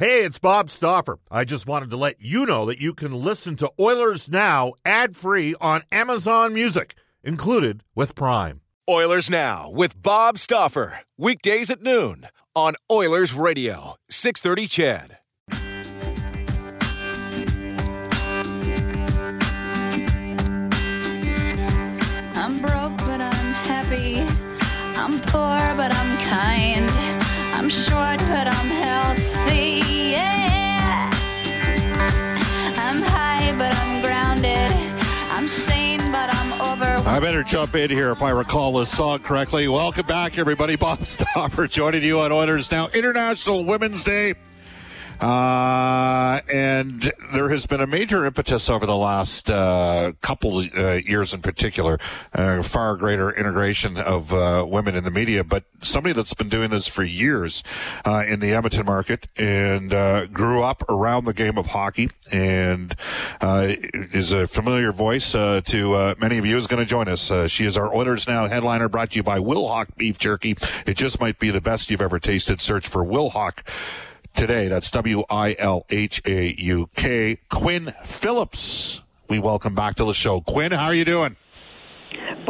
Hey, it's Bob Stauffer. I just wanted to let you know that you can listen to Oilers Now ad free on Amazon Music, included with Prime. Oilers Now with Bob Stauffer. Weekdays at noon on Oilers Radio, 630 CHED. I'm broke, but I'm happy. I'm poor, but I'm kind. I'm short, but I'm healthy. I'm sane, but I'm over. I better jump in here if I recall this song correctly. Welcome back, everybody. Bob Stauffer joining you on Oilers Now International Women's Day. Uh, and there has been a major impetus over the last uh, couple uh, years in particular, uh, far greater integration of uh, women in the media. But somebody that's been doing this for years uh, in the Edmonton market and grew up around the game of hockey and is a familiar voice to many of you is going to join us. she is our Oilers Now headliner brought to you by Wilhauk Beef Jerky. It just might be the best you've ever tasted. Search for Wilhauk today. That's W I L H A U K. Quinn Phillips. We welcome back to the show. Quinn, how are you doing?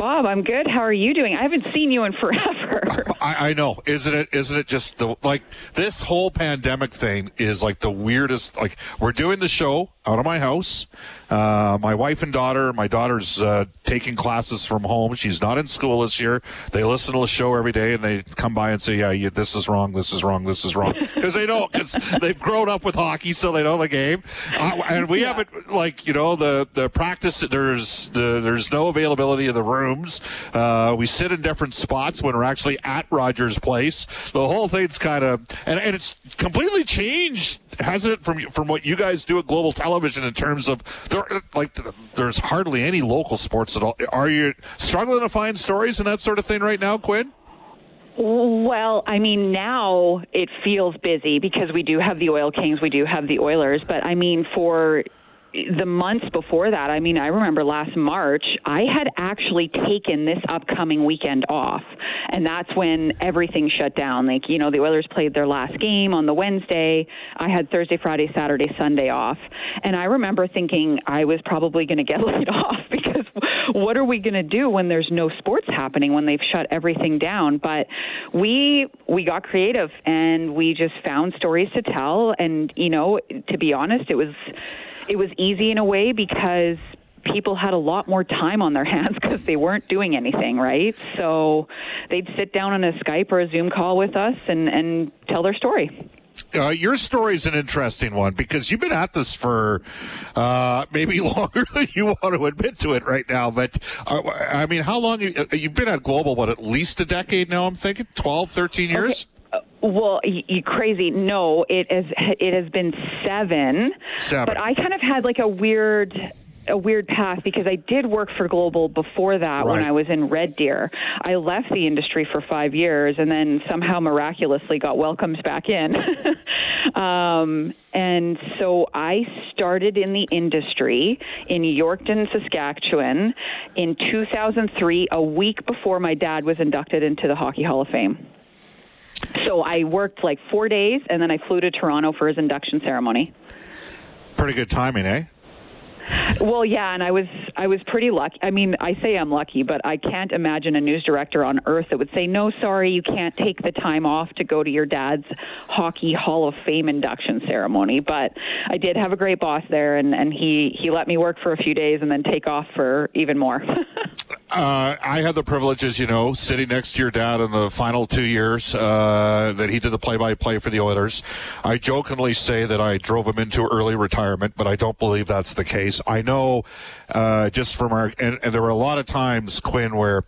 Bob, I'm good. How are you doing? I haven't seen you in forever. I, I, know, isn't it? Isn't it just the like this whole pandemic thing is like the weirdest. Like we're doing the show out of my house. Uh, my wife and daughter, my daughter's uh, taking classes from home. She's not in school this year. They listen to the show every day and they come by and say, yeah, you, this is wrong, this is wrong, this is wrong. Because they know, because they've grown up with hockey, so they know the game. Uh, and we yeah. haven't, like, you know, the, the practice, there's the, there's no availability of the rooms. Uh, we sit in different spots when we're actually at Rogers Place. The whole thing's kind of, and, and it's completely changed hasn't it from from what you guys do at Global Television in terms of there like there's hardly any local sports at all. Are you struggling to find stories and that sort of thing right now, Quinn? Well, I mean, now it feels busy because we do have the Oil Kings, we do have the Oilers, but I mean, for the months before that, I mean, I remember last March, I had actually taken this upcoming weekend off. And that's when everything shut down. Like, you know, the Oilers played their last game on the Wednesday. I had Thursday, Friday, Saturday, Sunday off. And I remember thinking I was probably going to get laid off because what are we going to do when there's no sports happening, when they've shut everything down? But we, we got creative and we just found stories to tell. And, you know, to be honest, it was, it was easy in a way because people had a lot more time on their hands because they weren't doing anything, right? So they'd sit down on a Skype or a Zoom call with us and, and tell their story. Uh, your story is an interesting one because you've been at this for uh, maybe longer than you want to admit to it right now. But uh, I mean, how long you, have uh, been at Global? What, at least a decade now? I'm thinking 12, 13 years. Okay. Well, you crazy. No, it has it has been seven. Seven. But I kind of had like a weird a weird path because I did work for Global before that right. when I was in Red Deer. I left the industry for five years and then somehow miraculously got welcomed back in. um, and so I started in the industry in Yorkton, Saskatchewan in 2003, a week before my dad was inducted into the Hockey Hall of Fame. So I worked like four days, and then I flew to Toronto for his induction ceremony. Pretty good timing, eh? Well, yeah, and I was I was pretty lucky. I mean, I say I'm lucky, but I can't imagine a news director on earth that would say, "No, sorry, you can't take the time off to go to your dad's hockey Hall of Fame induction ceremony." But I did have a great boss there, and and he he let me work for a few days and then take off for even more. uh, I had the privilege, as you know, sitting next to your dad in the final two years uh, that he did the play-by-play for the Oilers. I jokingly say that I drove him into early retirement, but I don't believe that's the case. I know uh, just from our and, and, there were a lot of times Quinn where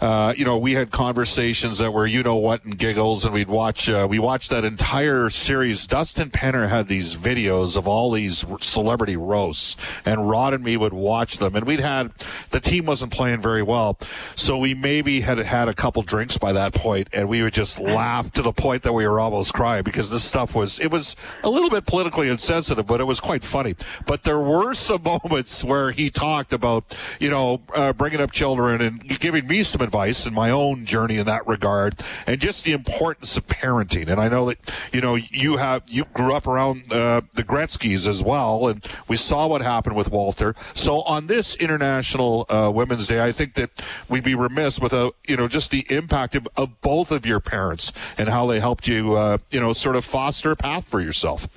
uh, you know we had conversations that were you know what and giggles and we'd watch uh, we watched that entire series. Dustin Penner had these videos of all these celebrity roasts, and Rod and me would watch them, and we'd had the team wasn't playing very well, so we maybe had had a couple drinks by that point, and we would just laugh to the point that we were almost crying because this stuff was it was a little bit politically insensitive, but it was quite funny. But there were some moments where he talked about, you know, uh, bringing up children and giving me some advice in my own journey in that regard, and just the importance of parenting. And I know that you know you have you grew up around uh, the Gretzky's as well, and we saw what happened with Walter. So on this International uh, Women's Day, I think that we'd be remiss without you know just the impact of, of both of your parents and how they helped you, uh, you know, sort of foster a path for yourself.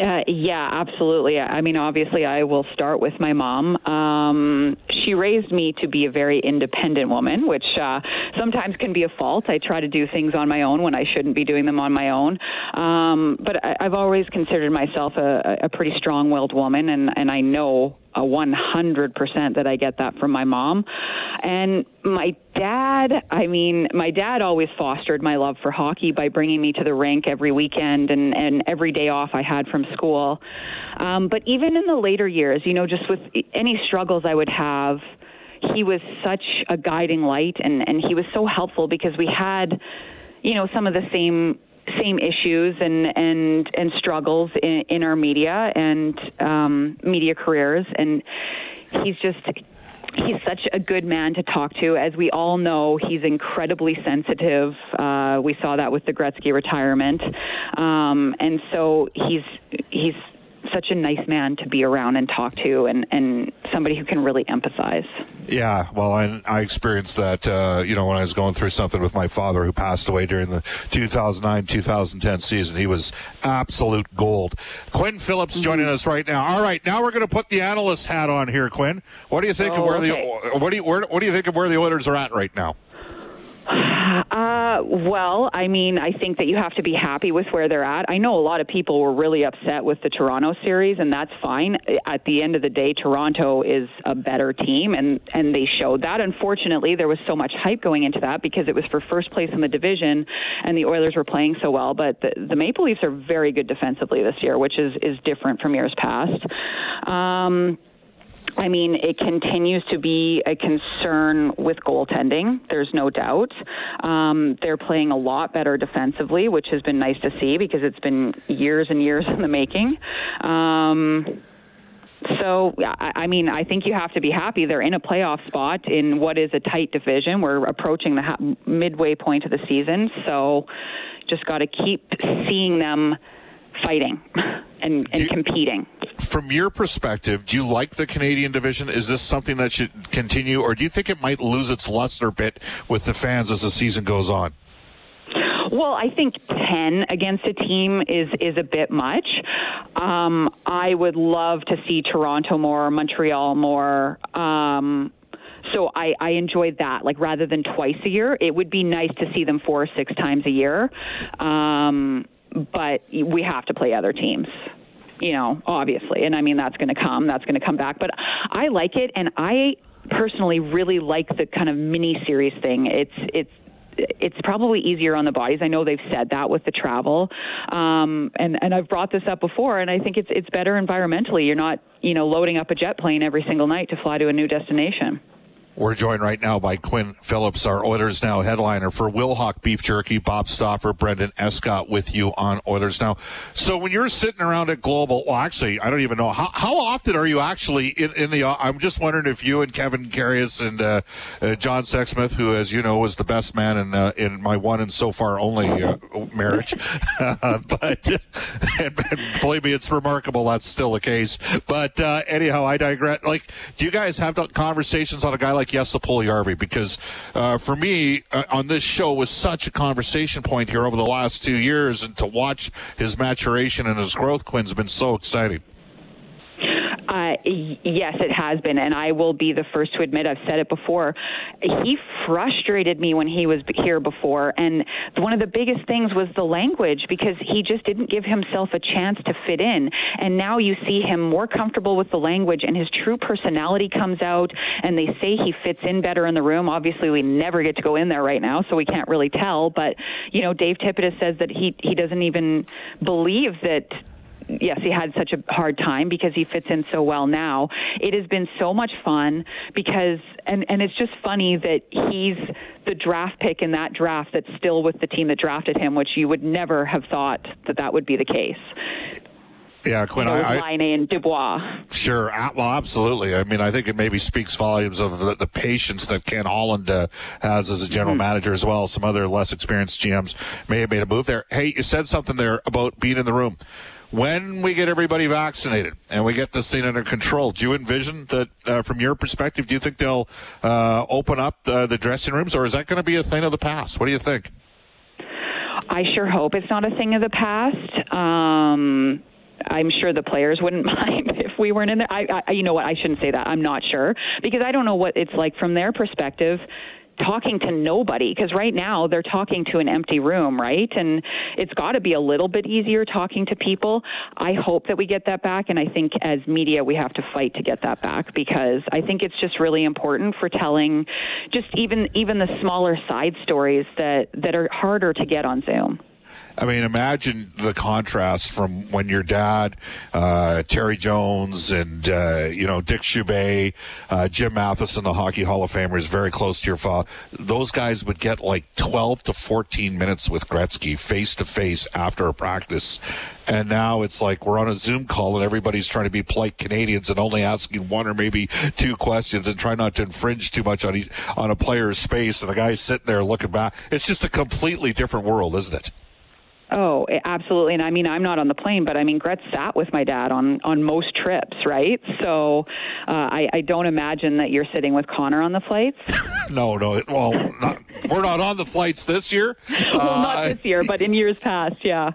Uh, yeah, absolutely. I mean, obviously, I will start with my mom. Um, she raised me to be a very independent woman, which uh, sometimes can be a fault. I try to do things on my own when I shouldn't be doing them on my own. Um, but I, I've always considered myself a, a pretty strong-willed woman, and, and I know a 100% that I get that from my mom. And my dad, I mean, my dad always fostered my love for hockey by bringing me to the rink every weekend and, and every day off I had from school. Um, but even in the later years, you know, just with any struggles I would have, he was such a guiding light and, and he was so helpful because we had, you know, some of the same same issues and and and struggles in, in our media and um, media careers, and he's just he's such a good man to talk to. As we all know, he's incredibly sensitive. Uh, we saw that with the Gretzky retirement, um, and so he's he's such a nice man to be around and talk to, and and somebody who can really empathize. Yeah, well, I, I experienced that, uh, you know, when I was going through something with my father who passed away during the 2009 2010 season. He was absolute gold. Quinn Phillips Mm-hmm. joining us right now. All right, now we're going to put the analyst hat on here, Quinn. What do you think Oh, of where okay. the what do you where, what do you think of where the Oilers are at right now? Uh, well, I mean, I think that you have to be happy with where they're at. I know a lot of people were really upset with the Toronto series, and that's fine. At the end of the day, Toronto is a better team, and and they showed that. Unfortunately, there was so much hype going into that because it was for first place in the division, and the Oilers were playing so well. But the, the Maple Leafs are very good defensively this year, which is is different from years past. Um, I mean, it continues to be a concern with goaltending. There's no doubt. Um, they're playing a lot better defensively, which has been nice to see because it's been years and years in the making. Um, so, I I mean, I think you have to be happy. They're in a playoff spot in what is a tight division. We're approaching the ha- midway point of the season. So, just got to keep seeing them fighting and, and competing. From your perspective, do you like the Canadian division? Is this something that should continue, or do you think it might lose its luster a bit with the fans as the season goes on? Well, I think ten against a team is is a bit much. Um, I would love to see Toronto more, Montreal more. Um, so I, I enjoyed that. Like rather than twice a year, it would be nice to see them four or six times a year. Um, but we have to play other teams you know, obviously. And I mean, that's going to come, that's going to come back. But I like it, and I personally really like the kind of mini series thing. It's, it's, it's probably easier on the bodies. I know they've said that with the travel, um, and and I've brought this up before, and I think it's it's better environmentally. You're not you know loading up a jet plane every single night to fly to a new destination. We're joined right now by Quinn Phillips, our Oilers Now headliner for Wilhauk Beef Jerky. Bob Stauffer, Brendan Escott with you on Oilers Now. So when you're sitting around at Global, well, actually, I don't even know how, how often are you actually in, in the. I'm just wondering if you and Kevin Karius and uh, uh, John Sexsmith, who, as you know, was the best man in uh, in my one and so far only uh, marriage, but and, and believe me, it's remarkable that's still the case. But uh, anyhow, I digress. Like, do you guys have conversations on a guy like Jesse Puljujärvi? Because uh, for me, uh, on this show was such a conversation point here over the last two years, and to watch his maturation and his growth, Quinn's been so exciting. Uh, yes, it has been, and I will be the first to admit I've said it before. He frustrated me when he was here before, and one of the biggest things was the language because he just didn't give himself a chance to fit in. And now you see him more comfortable with the language, and his true personality comes out, and they say he fits in better in the room. Obviously, we never get to go in there right now, so we can't really tell. But you know, Dave Tippett says that he he doesn't even believe that yes, he had such a hard time because he fits in so well now. It has been so much fun because, and, and it's just funny that he's the draft pick in that draft that's still with the team that drafted him, which you would never have thought that that would be the case. Yeah, Quinn, you know, I, and Dubois. Sure. Well, absolutely. I mean, I think it maybe speaks volumes of the, the patience that Ken Holland uh, has as a general manager as well. Some other less experienced GMs may have made a move there. Hey, you said something there about being in the room. When we get everybody vaccinated and we get this thing under control, do you envision that, uh, from your perspective, do you think they'll uh, open up uh, the dressing rooms, or is that going to be a thing of the past? What do you think? I sure hope it's not a thing of the past. Um, I'm sure the players wouldn't mind if we weren't in there. I, I, you know what? I shouldn't say that. I'm not sure because I don't know what it's like from their perspective talking to nobody because right now they're talking to an empty room right? And it's got to be a little bit easier talking to people. I hope that we get that back and i think as media we have to fight to get that back because i think it's just really important for telling just even even the smaller side stories that that are harder to get on zoom I mean, imagine the contrast from when your dad, uh, Terry Jones, and uh, you know Dick Chubey, uh, Jim Matheson, the Hockey Hall of Famer, is very close to your father. Those guys would get like twelve to fourteen minutes with Gretzky face to face after a practice, and now it's like we're on a Zoom call and everybody's trying to be polite Canadians and only asking one or maybe two questions and try not to infringe too much on each, on a player's space. And the guy's sitting there looking back. It's just a completely different world, isn't it? Oh, absolutely. And I mean, I'm not on the plane, but I mean, Gretz sat with my dad on on most trips, right? So uh, I, I don't imagine that you're sitting with Connor on the flights. No, no. Well, not, we're not on the flights this year. well, Uh, not this year, but in years past, yeah.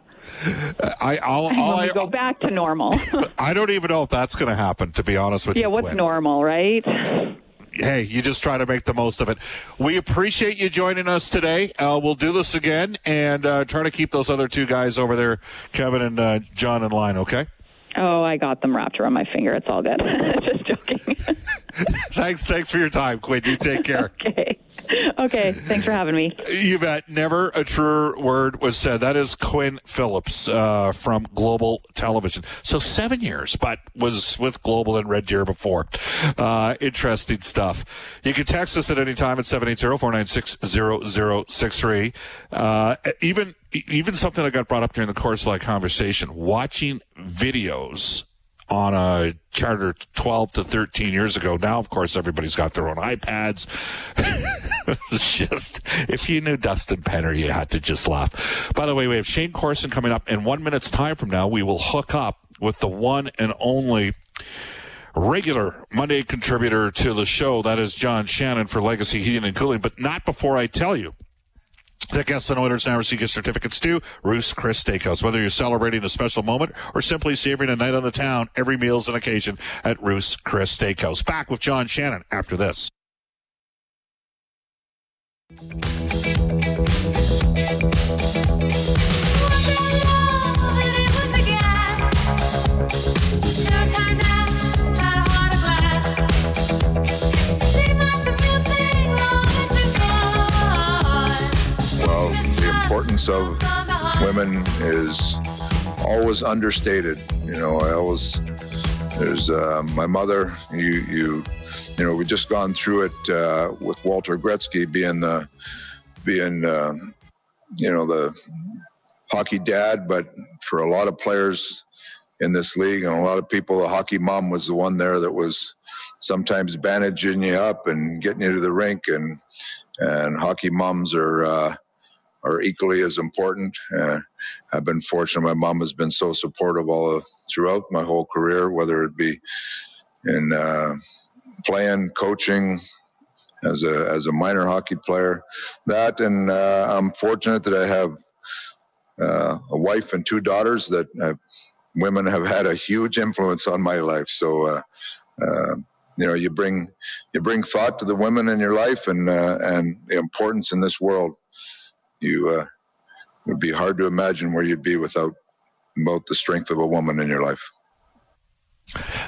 I, I'll, I'll, we go back to normal. I don't even know if that's going to happen. To be honest with yeah, you, Yeah, what's normal, right? Hey, you just try to make the most of it. We appreciate you joining us today. Uh, we'll do this again and uh, try to keep those other two guys over there, Kevin and uh, John, in line. Okay. Oh, I got them wrapped around my finger. It's all good. Just joking. Thanks. Thanks for your time, Quinn. You take care. okay. Okay. Thanks for having me. You bet. Never a truer word was said. That is Quinn Phillips uh, from Global Television. So seven years, but was with Global and Red Deer before. Uh, interesting stuff. You can text us at any time at 780-496-0063. Uh, even, even something that got brought up during the course of that conversation, watching videos on a charter 12 to 13 years ago. Now, of course, everybody's got their own iPads. it's just, if you knew Dustin Penner, you had to just laugh. By the way, we have Shayne Corson coming up in one minute's time from now. We will hook up with the one and only regular Monday contributor to the show. That is John Shannon for Legacy Heating and Cooling, but not before I tell you that guests and Oilers now receive gift certificates to Ruth's Chris Steakhouse. Whether you're celebrating a special moment or simply savoring a night on the town, every meal is an occasion at Ruth's Chris Steakhouse. Back with John Shannon after this. Importance of women is always understated. You know, I always there's uh, my mother. You you you know, we've just gone through it uh, with Walter Gretzky being the being um, you know the hockey dad, but for a lot of players in this league and a lot of people, the hockey mom was the one there that was sometimes bandaging you up and getting you to the rink and and hockey moms are uh, are equally as important. Uh, I've been fortunate; my mom has been so supportive all of, throughout my whole career, whether it be in uh, playing, coaching, as a as a minor hockey player. That, and uh, I'm fortunate that I have uh, a wife and two daughters that uh, women have had a huge influence on my life. So. Uh, uh, you know, you bring you bring thought to the women in your life, and uh, and the importance in this world you uh, it would be hard to imagine where you'd be without about the strength of a woman in your life.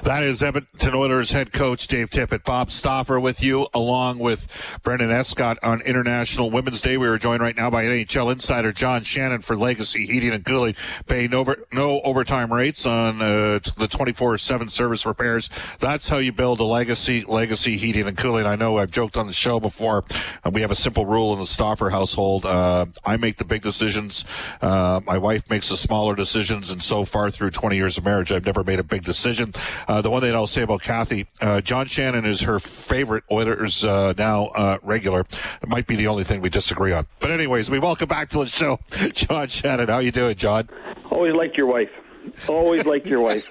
That is Edmonton Oilers head coach Dave Tippett. Bob Stauffer with you, along with Brendan Escott on International Women's Day. We are joined right now by NHL insider John Shannon for Legacy Heating and Cooling, paying over, no overtime rates on uh, the 24-7 service repairs. That's how you build a legacy, Legacy Heating and Cooling. I know I've joked on the show before. Uh, we have a simple rule in the Stauffer household. Uh, I make the big decisions. Uh, my wife makes the smaller decisions. And so far through 20 years of marriage, I've never made a big decision. Uh, the one thing I'll say about Kathy, uh, John Shannon is her favorite Oilers uh, now uh, regular. It might be the only thing we disagree on. But anyways, we welcome back to the show, John Shannon. How you doing, John? Always liked your wife. Always liked your wife.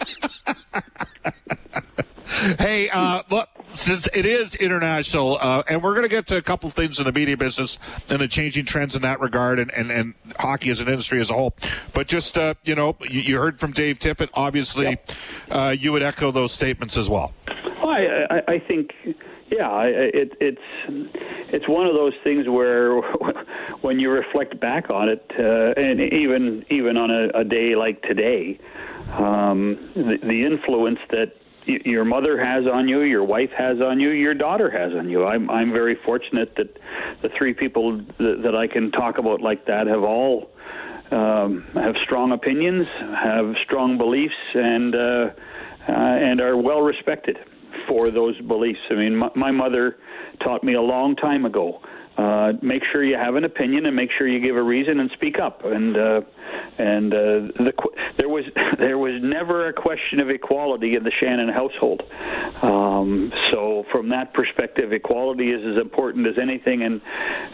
hey, uh, look, since it is international, uh, and we're going to get to a couple things in the media business and the changing trends in that regard, and, and, and hockey as an industry as a whole. But just uh, you know, you, you, heard from Dave Tippett. Obviously, yep. uh, you would echo those statements as well. well I, I, I think, yeah, it, it's it's one of those things where when you reflect back on it, uh, and even even on a, a day like today, um, the, the influence that your mother has on you, your wife has on you, your daughter has on you. I'm I'm very fortunate that the three people that, that I can talk about like that have all um, have strong opinions, have strong beliefs, and uh, uh, and are well respected for those beliefs. I mean, my, my mother taught me a long time ago uh, make sure you have an opinion and make sure you give a reason and speak up. And uh, and uh, the, there was there was never a question of equality in the Shannon household. Um, so from that perspective, equality is as important as anything, and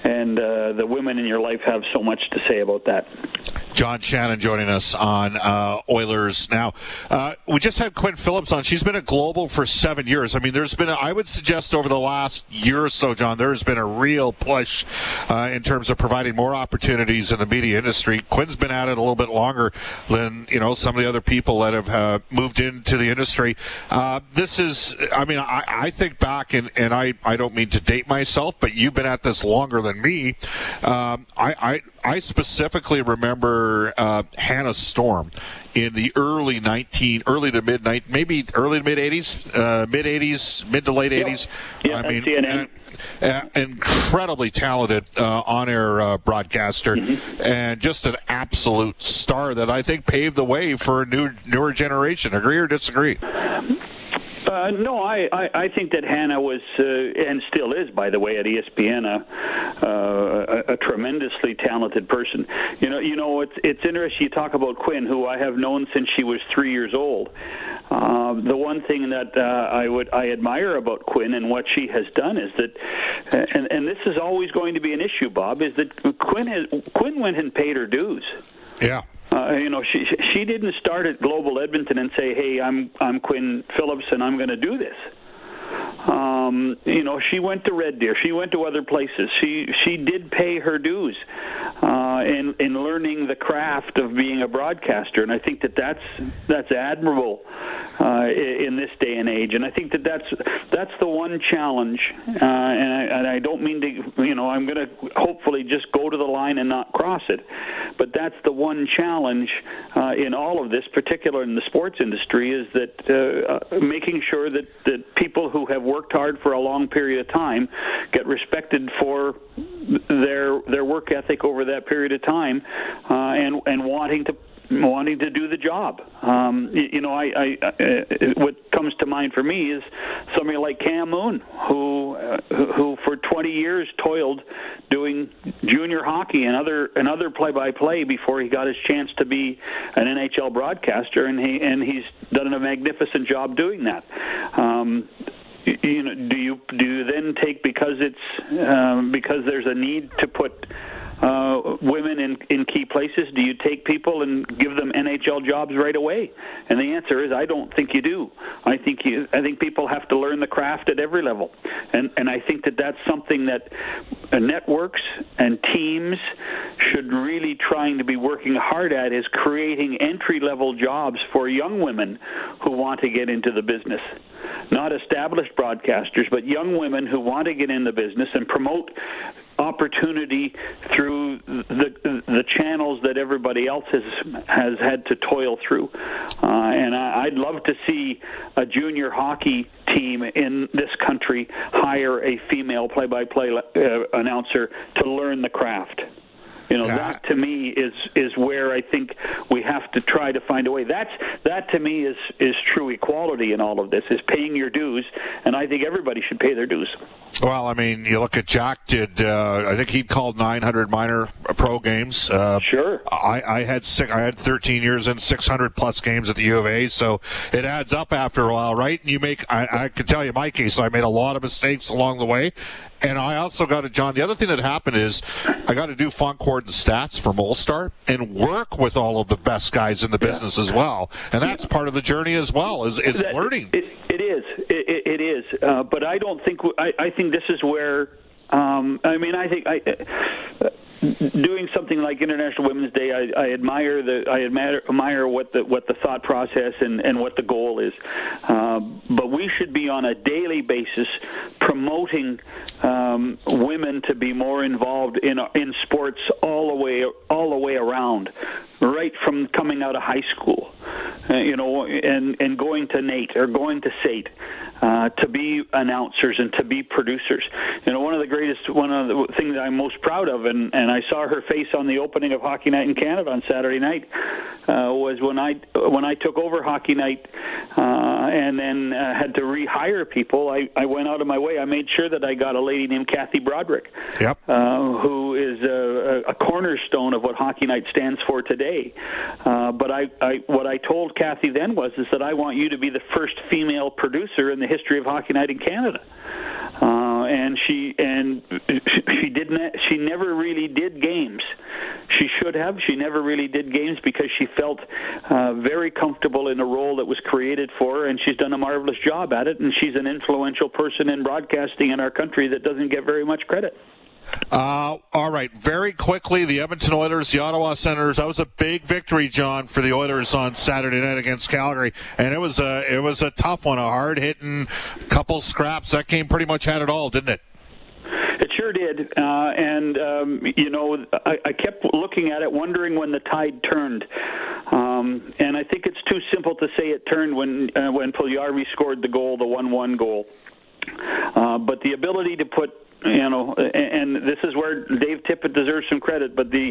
and uh, the women in your life have so much to say about that. John Shannon joining us on uh, Oilers now. Uh, we just had Quinn Phillips on. She's been a global for seven years. I mean, there's been, a, I would suggest, over the last year or so, John, there's been a real push uh, in terms of providing more opportunities in the media industry. Quinn's been at it a little bit longer than you know some of the other people that have uh, moved into the industry. Uh, this is, I mean, I, I think back, and, and I, I don't mean to date myself, but you've been at this longer than me. Um, I, I I specifically remember uh, Hannah Storm in the early 19, early to mid, maybe early to mid 80s, uh, mid 80s, mid to late 80s. Yeah, I mean, uh, uh, incredibly talented uh, on-air uh, broadcaster, mm-hmm. and just an absolute star that I think paved the way for a new newer generation. Agree or disagree? Uh, no, I, I, I think that Hannah was, uh, and still is, by the way, at ESPN, a, uh, a, a tremendously talented person. You know, you know, it's it's interesting. You talk about Quinn, who I have known since she was three years old. Uh, the one thing that uh, I would I admire about Quinn and what she has done is that, uh, and and this is always going to be an issue, Bob, is that Quinn has Quinn went and paid her dues. Yeah. Uh, you know, she she didn't start at Global Edmonton and say, "Hey, I'm I'm Quinn Phillips and I'm going to do this." Um, you know, she went to Red Deer. She went to other places. She she did pay her dues uh, in in learning the craft of being a broadcaster, and I think that that's that's admirable uh, in this day and age. And I think that that's that's the one challenge. Uh, and, I, and I don't mean to, you know, I'm going to hopefully just go to the line and not cross it, but that's the one challenge uh, in all of this, particular in the sports industry, is that uh, uh, making sure that that people who have worked hard for a long period of time get respected for their their work ethic over that period of time, uh, and and wanting to wanting to do the job. Um, you, you know, I, I, I, what comes to mind for me is somebody like Cam Moon, who uh, who for 20 years toiled doing junior hockey and other and other play-by-play before he got his chance to be an NHL broadcaster, and he and he's done a magnificent job doing that. Um, you know, do you do you then take because it's um, because there's a need to put uh, women in in key places? Do you take people and give them NHL jobs right away? And the answer is, I don't think you do. I think you. I think people have to learn the craft at every level, and and I think that that's something that uh, networks and teams should really trying to be working hard at is creating entry level jobs for young women who want to get into the business not established broadcasters, but young women who want to get in the business and promote opportunity through the the channels that everybody else has has had to toil through. Uh, and I, I'd love to see a junior hockey team in this country hire a female play-by-play uh, announcer to learn the craft. You know, Yeah. that to me is is where I think we have to try to find a way. That's that to me is is true equality in all of this. Is paying your dues, and I think everybody should pay their dues. Well, I mean, you look at Jack. Did uh, I think he called 900 minor pro games? Uh, Sure. I, I had six, I had 13 years and 600 plus games at the U of A, so it adds up after a while, right? And you make. I, I can tell you, my case, I made a lot of mistakes along the way, and I also got to John. The other thing that happened is I got to do font cord and stats for Molstar and work with all of the best guys in the business as well, and that's part of the journey as well. Is is That- learning. It, it is. It, it- it is. Uh, but I don't think. I, I think this is where. Um, I mean, I think I, uh, doing something like International Women's Day. I, I admire the. I admire, admire what the what the thought process and, and what the goal is. Uh, but we should be on a daily basis promoting um, women to be more involved in in sports all the way all the way around, right from coming out of high school, uh, you know, and and going to NAIT or going to SAIT. Uh, to be announcers and to be producers, you know, one of the greatest, one of the things I'm most proud of, and, and I saw her face on the opening of Hockey Night in Canada on Saturday night, uh, was when I when I took over Hockey Night, uh, and then uh, had to rehire people. I, I went out of my way. I made sure that I got a lady named Kathy Broderick, Yep. uh, who is a, a cornerstone of what Hockey Night stands for today. Uh, but I, I, what I told Kathy then was is that I want you to be the first female producer in the history of Hockey Night in Canada. Uh, and she and she didn't. She never really did games. She should have. She never really did games because she felt uh, very comfortable in a role that was created for her, and she's done a marvelous job at it. And she's an influential person in broadcasting in our country that doesn't get very much credit. Uh, all right, very quickly, the Edmonton Oilers, the Ottawa Senators. That was a big victory, John, for the Oilers on Saturday night against Calgary, and it was a it was a tough one, a hard hitting couple scraps. That game pretty much had it all, didn't it? It sure did, uh, and um, you know, I, I kept looking at it, wondering when the tide turned. Um, and I think it's too simple to say it turned when uh, when Puljujärvi scored the goal, the one-one goal. Uh, but the ability to put you know, this is where Dave Tippett deserves some credit. But the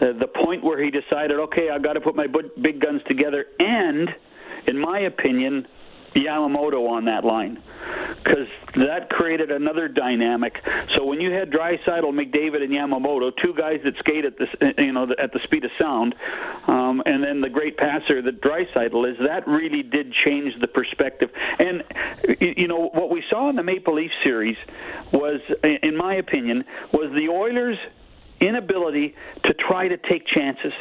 uh, the point where he decided, okay, I've got to put my big guns together, and in my opinion, Yamamoto on that line because that created another dynamic. So when you had Draisaitl, McDavid, and Yamamoto, two guys that skate at the you know at the speed of sound, um, and then the great passer that Draisaitl is, that really did change the perspective. And you know what we saw in the Maple Leaf series was, in my opinion, was the Oilers' inability to try to take chances.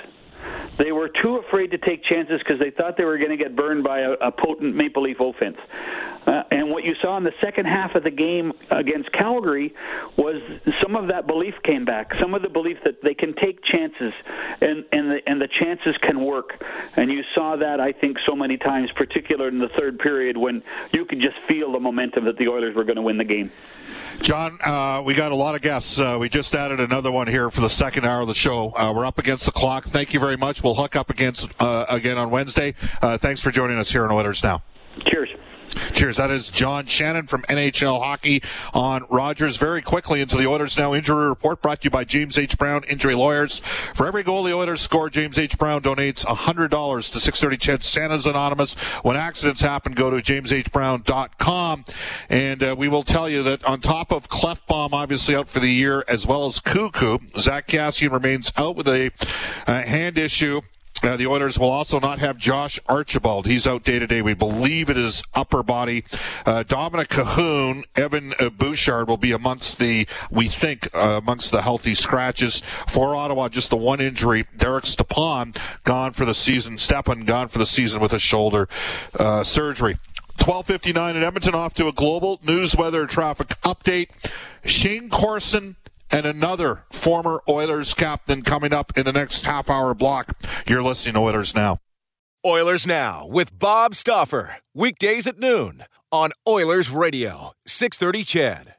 They were too afraid to take chances because they thought they were going to get burned by a, a potent Maple Leaf offense. Uh, and what you saw in the second half of the game against Calgary was some of that belief came back. Some of the belief that they can take chances and and the, and the chances can work. And you saw that I think so many times, particularly in the third period when you could just feel the momentum that the Oilers were going to win the game. John, uh, we got a lot of guests. Uh, we just added another one here for the second hour of the show. Uh, we're up against the clock. Thank you very much. We'll hook up against uh, again on Wednesday. Uh, thanks for joining us here on Oilers Now. Cheers. Cheers. That is John Shannon from NHL Hockey on Rogers. Very quickly into the Oilers Now injury report brought to you by James H. Brown Injury Lawyers. For every goal the Oilers score, James H. Brown donates $100 to 630 CHED Santa's Anonymous. When accidents happen, go to jameshbrown.com. And uh, we will tell you that on top of Klefbom, obviously out for the year, as well as Koekkoek, Zack Kassian remains out with a uh, hand issue. Uh, the Oilers will also not have Josh Archibald. He's out day to day. We believe it is upper body. Uh, Dominik Kahun, Evan Bouchard will be amongst the, we think, uh, amongst the healthy scratches. For Ottawa, just the one injury. Derek Stepan gone for the season. Stepan gone for the season with a shoulder uh, surgery. 1259 in Edmonton off to a global news weather traffic update. Shayne Corson and another former Oilers captain coming up in the next half hour block. You're listening to Oilers Now. Oilers Now with Bob Stauffer. Weekdays at noon on Oilers Radio, 630 CHED.